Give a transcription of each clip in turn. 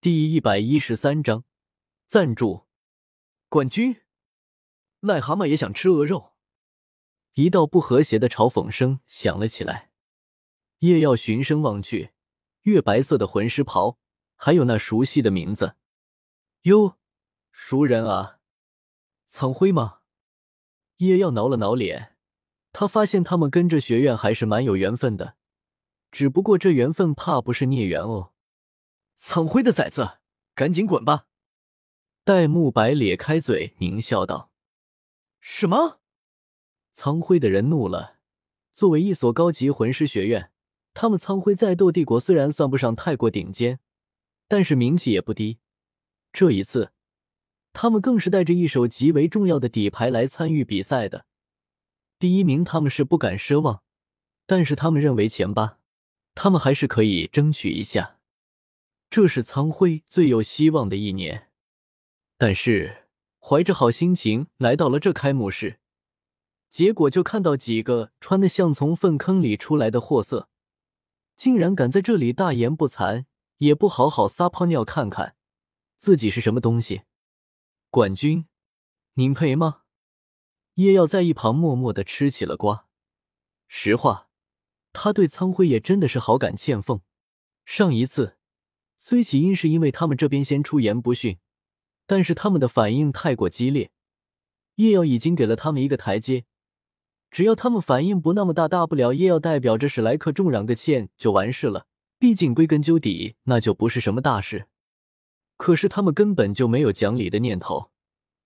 第一百一十三章赞助冠军。癞蛤蟆也想吃鹅肉。一道不和谐的嘲讽声响了起来。叶耀循声望去，月白色的魂师袍，还有那熟悉的名字。哟，熟人啊，苍辉吗？叶耀挠了挠脸，他发现他们跟这学院还是蛮有缘分的，只不过这缘分怕不是孽缘哦。苍辉的崽子，赶紧滚吧！戴沐白咧开嘴狞笑道：“什么？”苍辉的人怒了。作为一所高级魂师学院，他们苍辉在斗帝国虽然算不上太过顶尖，但是名气也不低。这一次，他们更是带着一手极为重要的底牌来参与比赛的。第一名他们是不敢奢望，但是他们认为前八，他们还是可以争取一下。这是苍辉最有希望的一年，但是怀着好心情来到了这开幕式，结果就看到几个穿的像从粪坑里出来的货色，竟然敢在这里大言不惭，也不好好撒泡尿看看自己是什么东西。冠军，您配吗？叶耀在一旁默默的吃起了瓜。实话，他对苍辉也真的是好感欠奉。上一次。虽起因是因为他们这边先出言不逊，但是他们的反应太过激烈，叶耀已经给了他们一个台阶，只要他们反应不那么大，大不了叶耀代表着史莱克众嚷个歉就完事了。毕竟归根究底，那就不是什么大事。可是他们根本就没有讲理的念头，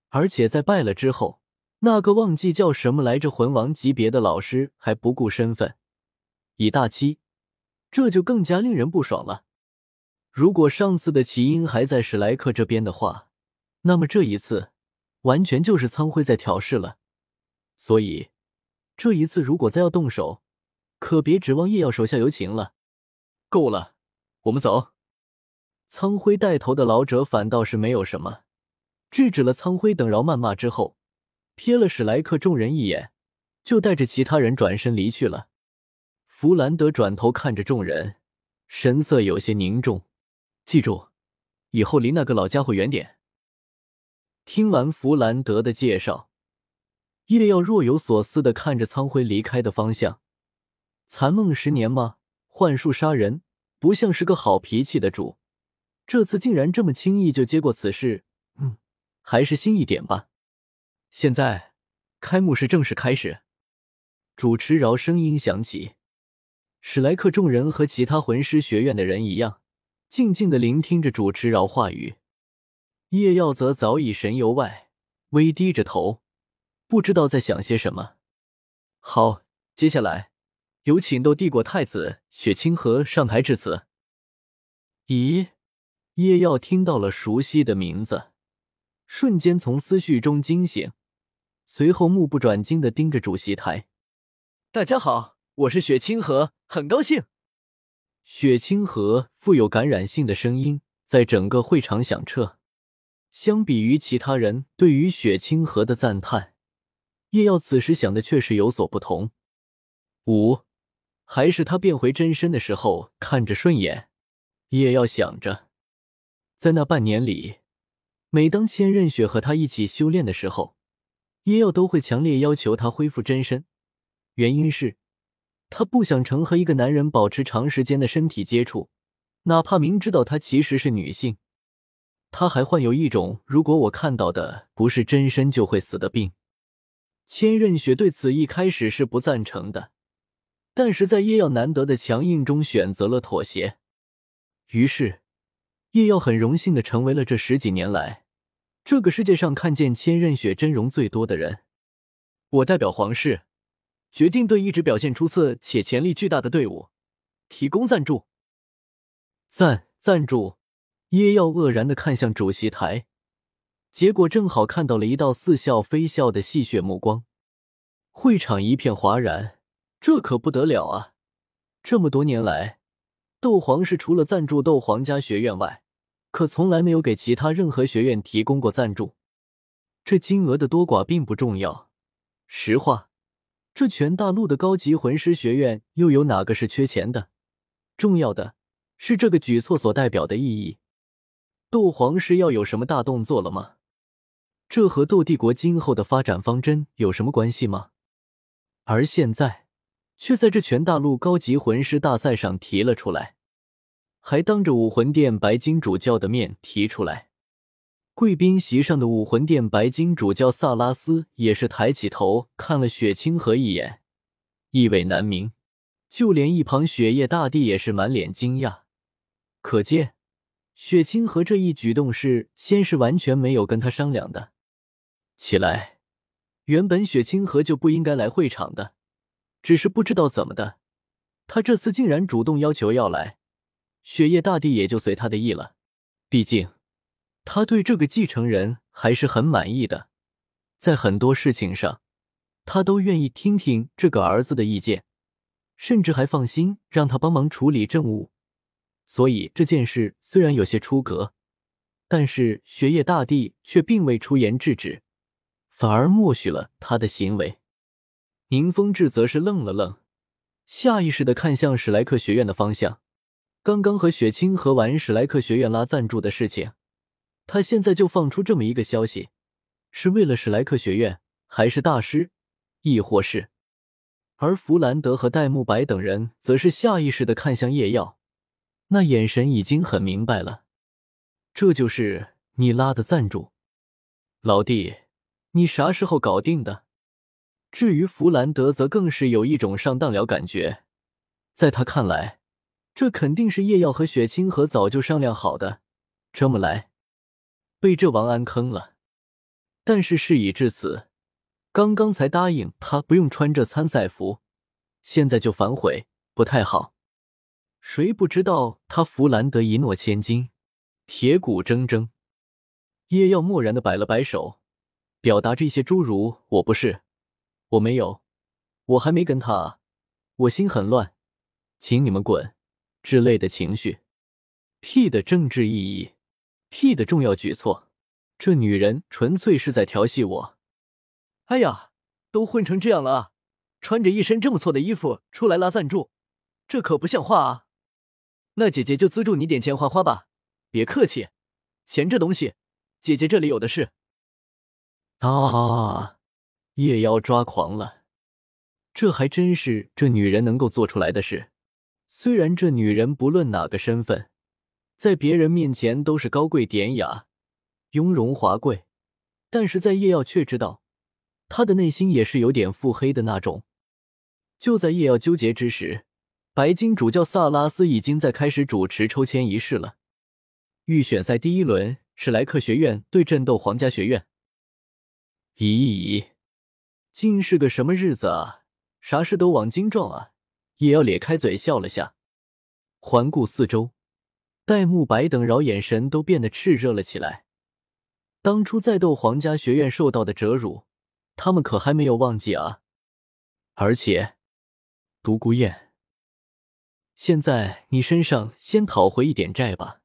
而且在败了之后，那个忘记叫什么来着魂王级别的老师还不顾身份以大欺，这就更加令人不爽了。如果上次的起因还在史莱克这边的话，那么这一次完全就是苍辉在挑事了。所以这一次如果再要动手，可别指望叶耀手下留情了。够了，我们走。苍辉带头的老者反倒是没有什么，制止了苍辉等饶谩骂之后，瞥了史莱克众人一眼，就带着其他人转身离去了。弗兰德转头看着众人，神色有些凝重。记住，以后离那个老家伙远点。听完弗兰德的介绍，叶耀若有所思的看着苍辉离开的方向。残梦十年吗？幻术杀人，不像是个好脾气的主。这次竟然这么轻易就接过此事，嗯，还是新一点吧。现在，开幕式正式开始。主持饶声音响起，史莱克众人和其他魂师学院的人一样。静静的聆听着主持饶话语，叶耀则早已神游外，微低着头，不知道在想些什么。好，接下来有请斗帝国太子雪清河上台致辞。咦，叶耀听到了熟悉的名字，瞬间从思绪中惊醒，随后目不转睛的盯着主席台。大家好，我是雪清河，很高兴。雪清河富有感染性的声音在整个会场响彻。相比于其他人对于雪清河的赞叹，叶耀此时想的却是有所不同。五，还是他变回真身的时候看着顺眼。叶耀想着，在那半年里，每当千仞雪和他一起修炼的时候，叶耀都会强烈要求他恢复真身，原因是。他不想成和一个男人保持长时间的身体接触，哪怕明知道她其实是女性。他还患有一种如果我看到的不是真身就会死的病。千仞雪对此一开始是不赞成的，但是在叶耀难得的强硬中选择了妥协。于是，叶耀很荣幸的成为了这十几年来这个世界上看见千仞雪真容最多的人。我代表皇室。决定对一直表现出色且潜力巨大的队伍提供赞助。赞赞助！叶耀愕然的看向主席台，结果正好看到了一道似笑非笑的戏谑目光。会场一片哗然，这可不得了啊！这么多年来，斗皇是除了赞助斗皇家学院外，可从来没有给其他任何学院提供过赞助。这金额的多寡并不重要，实话。这全大陆的高级魂师学院又有哪个是缺钱的？重要的是这个举措所代表的意义。斗皇是要有什么大动作了吗？这和斗帝国今后的发展方针有什么关系吗？而现在，却在这全大陆高级魂师大赛上提了出来，还当着武魂殿白金主教的面提出来。贵宾席上的武魂殿白金主教萨拉斯也是抬起头看了雪清河一眼，意味难明。就连一旁雪夜大帝也是满脸惊讶，可见雪清河这一举动是先是完全没有跟他商量的。起来，原本雪清河就不应该来会场的，只是不知道怎么的，他这次竟然主动要求要来，雪夜大帝也就随他的意了。毕竟。他对这个继承人还是很满意的，在很多事情上，他都愿意听听这个儿子的意见，甚至还放心让他帮忙处理政务。所以这件事虽然有些出格，但是雪夜大帝却并未出言制止，反而默许了他的行为。宁风致则是愣了愣，下意识的看向史莱克学院的方向。刚刚和雪清和完史莱克学院拉赞助的事情。他现在就放出这么一个消息，是为了史莱克学院，还是大师，亦或是？而弗兰德和戴沐白等人则是下意识的看向叶耀，那眼神已经很明白了，这就是你拉的赞助，老弟，你啥时候搞定的？至于弗兰德，则更是有一种上当了感觉，在他看来，这肯定是叶耀和雪清河早就商量好的，这么来。被这王安坑了，但是事已至此，刚刚才答应他不用穿这参赛服，现在就反悔，不太好。谁不知道他弗兰德一诺千金，铁骨铮铮。叶耀漠然的摆了摆手，表达这些诸如“我不是，我没有，我还没跟他，我心很乱，请你们滚”之类的情绪。屁的政治意义。T 的重要举措，这女人纯粹是在调戏我。哎呀，都混成这样了！穿着一身这么错的衣服出来拉赞助，这可不像话啊！那姐姐就资助你点钱花花吧，别客气，钱这东西，姐姐这里有的是。啊！夜妖抓狂了，这还真是这女人能够做出来的事。虽然这女人不论哪个身份。在别人面前都是高贵典雅、雍容华贵，但是在叶耀却知道，他的内心也是有点腹黑的那种。就在叶耀纠结之时，白金主教萨拉斯已经在开始主持抽签仪式了。预选赛第一轮，史莱克学院对阵斗皇家学院。咦咦，今是个什么日子啊？啥事都往精撞啊！叶耀咧开嘴笑了下，环顾四周。戴沐白等饶眼神都变得炽热了起来。当初在斗皇家学院受到的折辱，他们可还没有忘记啊！而且，独孤雁，现在你身上先讨回一点债吧。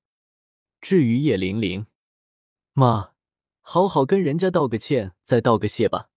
至于叶玲玲，妈，好好跟人家道个歉，再道个谢吧。